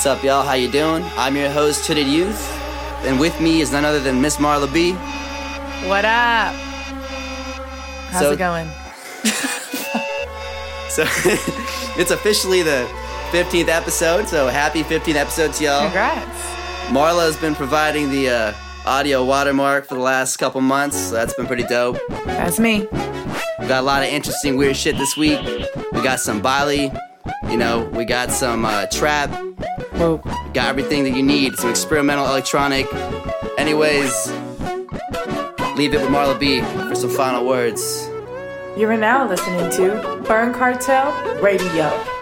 What's up, y'all? How you doing? I'm your host, Hooded Youth, and with me is none other than Miss Marla B. What up? How's So- it going? So it's officially the 15th episode. So happy 15th episode to y'all. Congrats. Marla has been providing the uh, audio watermark for the last couple months. So that's been pretty dope. That's me. We got a lot of interesting, weird shit this week. We got some Bali, you know, we got some uh, trap, Got everything that you need. Some experimental electronic. Anyways, leave it with Marla B for some final words. You are now listening to Burn Cartel Radio.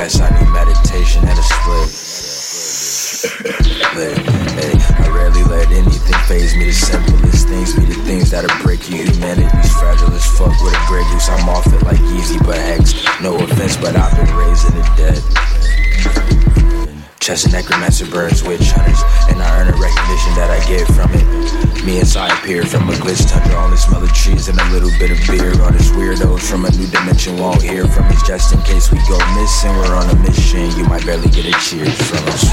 guess I need meditation and a split. Hey, hey, I rarely let anything phase me. The simplest things be the things that'll break you. Humanity's fragile as fuck with a break loose. I'm off it like easy, but hex. No offense, but I've been raising the dead. Chess and necromancer burns witch hunters, and I earn the recognition that I get from it. Me as I appear from a glitch tundra, all this smelly trees and a little bit of beer. All this weirdos from a new dimension won't hear from us just in case we go missing. We're on a mission, you might barely get a cheer from us.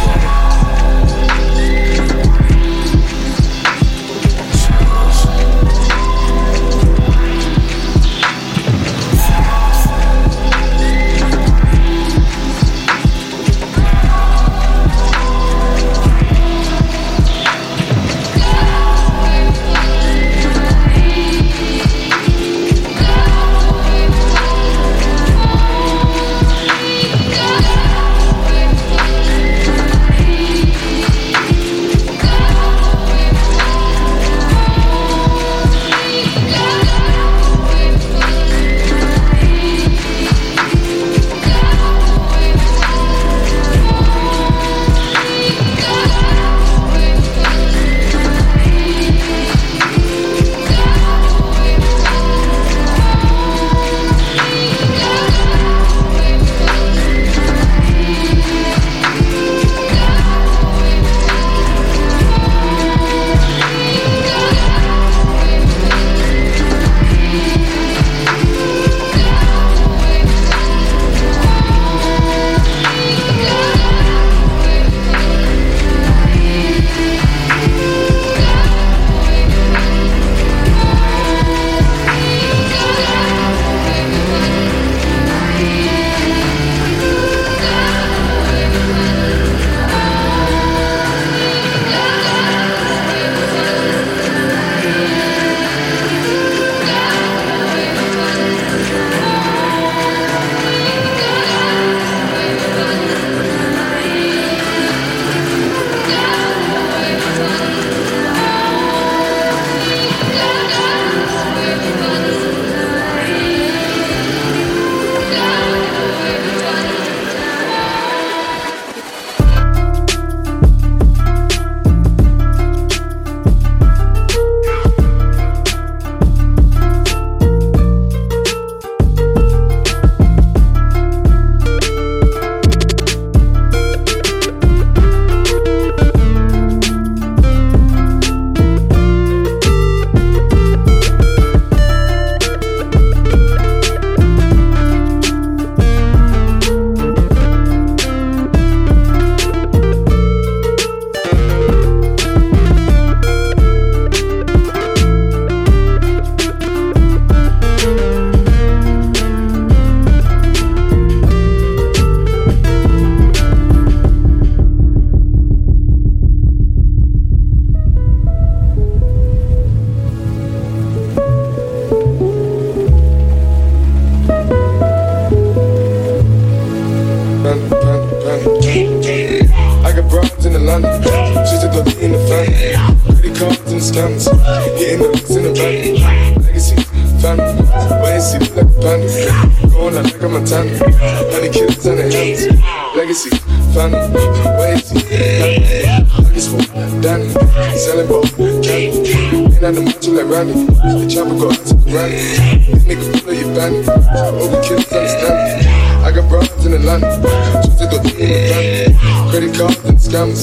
The van. Credit cards and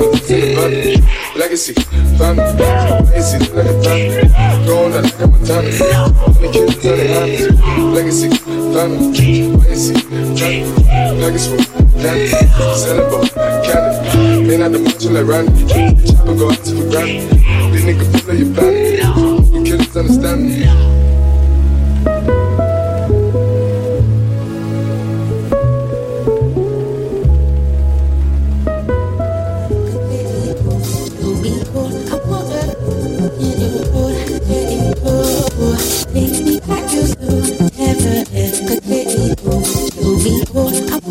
the licks in the van. Legacy, family. See, like a panda. Going out like a Montana. Honey killers on their hands. Legacy, family. Wait and see, family. Full, candy. Candy. Ain't out the macho like Randy. The chopper go out to the granny. This nigga full of your bandit. Who killers understand me? Oh,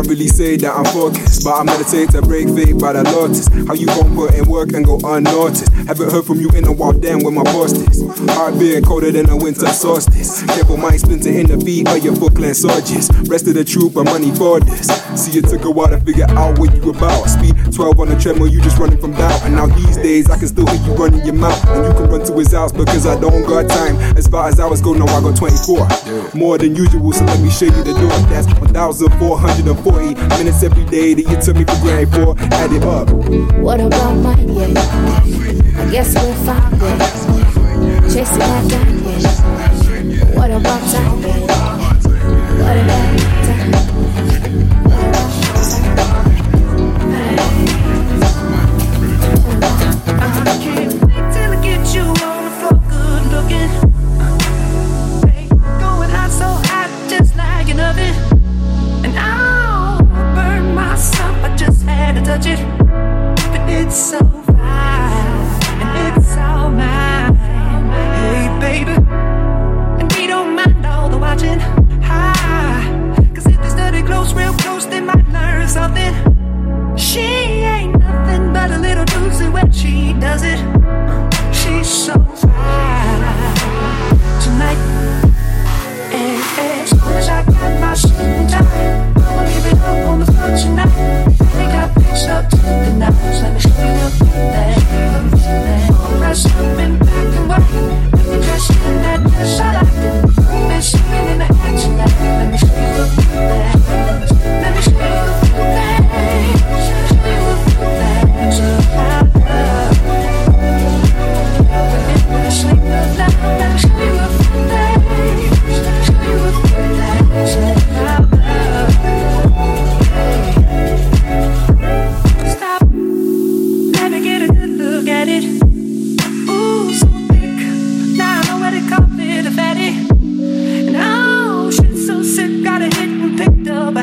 can't really say that I'm focused. But I meditate to break faith by the lotus. How you gon' put in work and go unnoticed? Haven't heard from you in a while, damn where my post is. Heart being colder than a winter solstice. Careful might splinter in the feet of your Brooklyn soldiers. Rest of the troop and money for this. See, it took a while to figure out what you about. Speed 12 on the treadmill, you just running from doubt. And now these days, I can still hear you running your mouth. And you can run to his house because I don't got time. As far as hours go, now I got 24. More than usual, so let me show you the door. That's 1,440 minutes every day that you took me for granted for. Add it up. What about mine, yeah? I guess we're fine, yeah. Chasing that yeah. What about time. What about so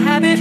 habit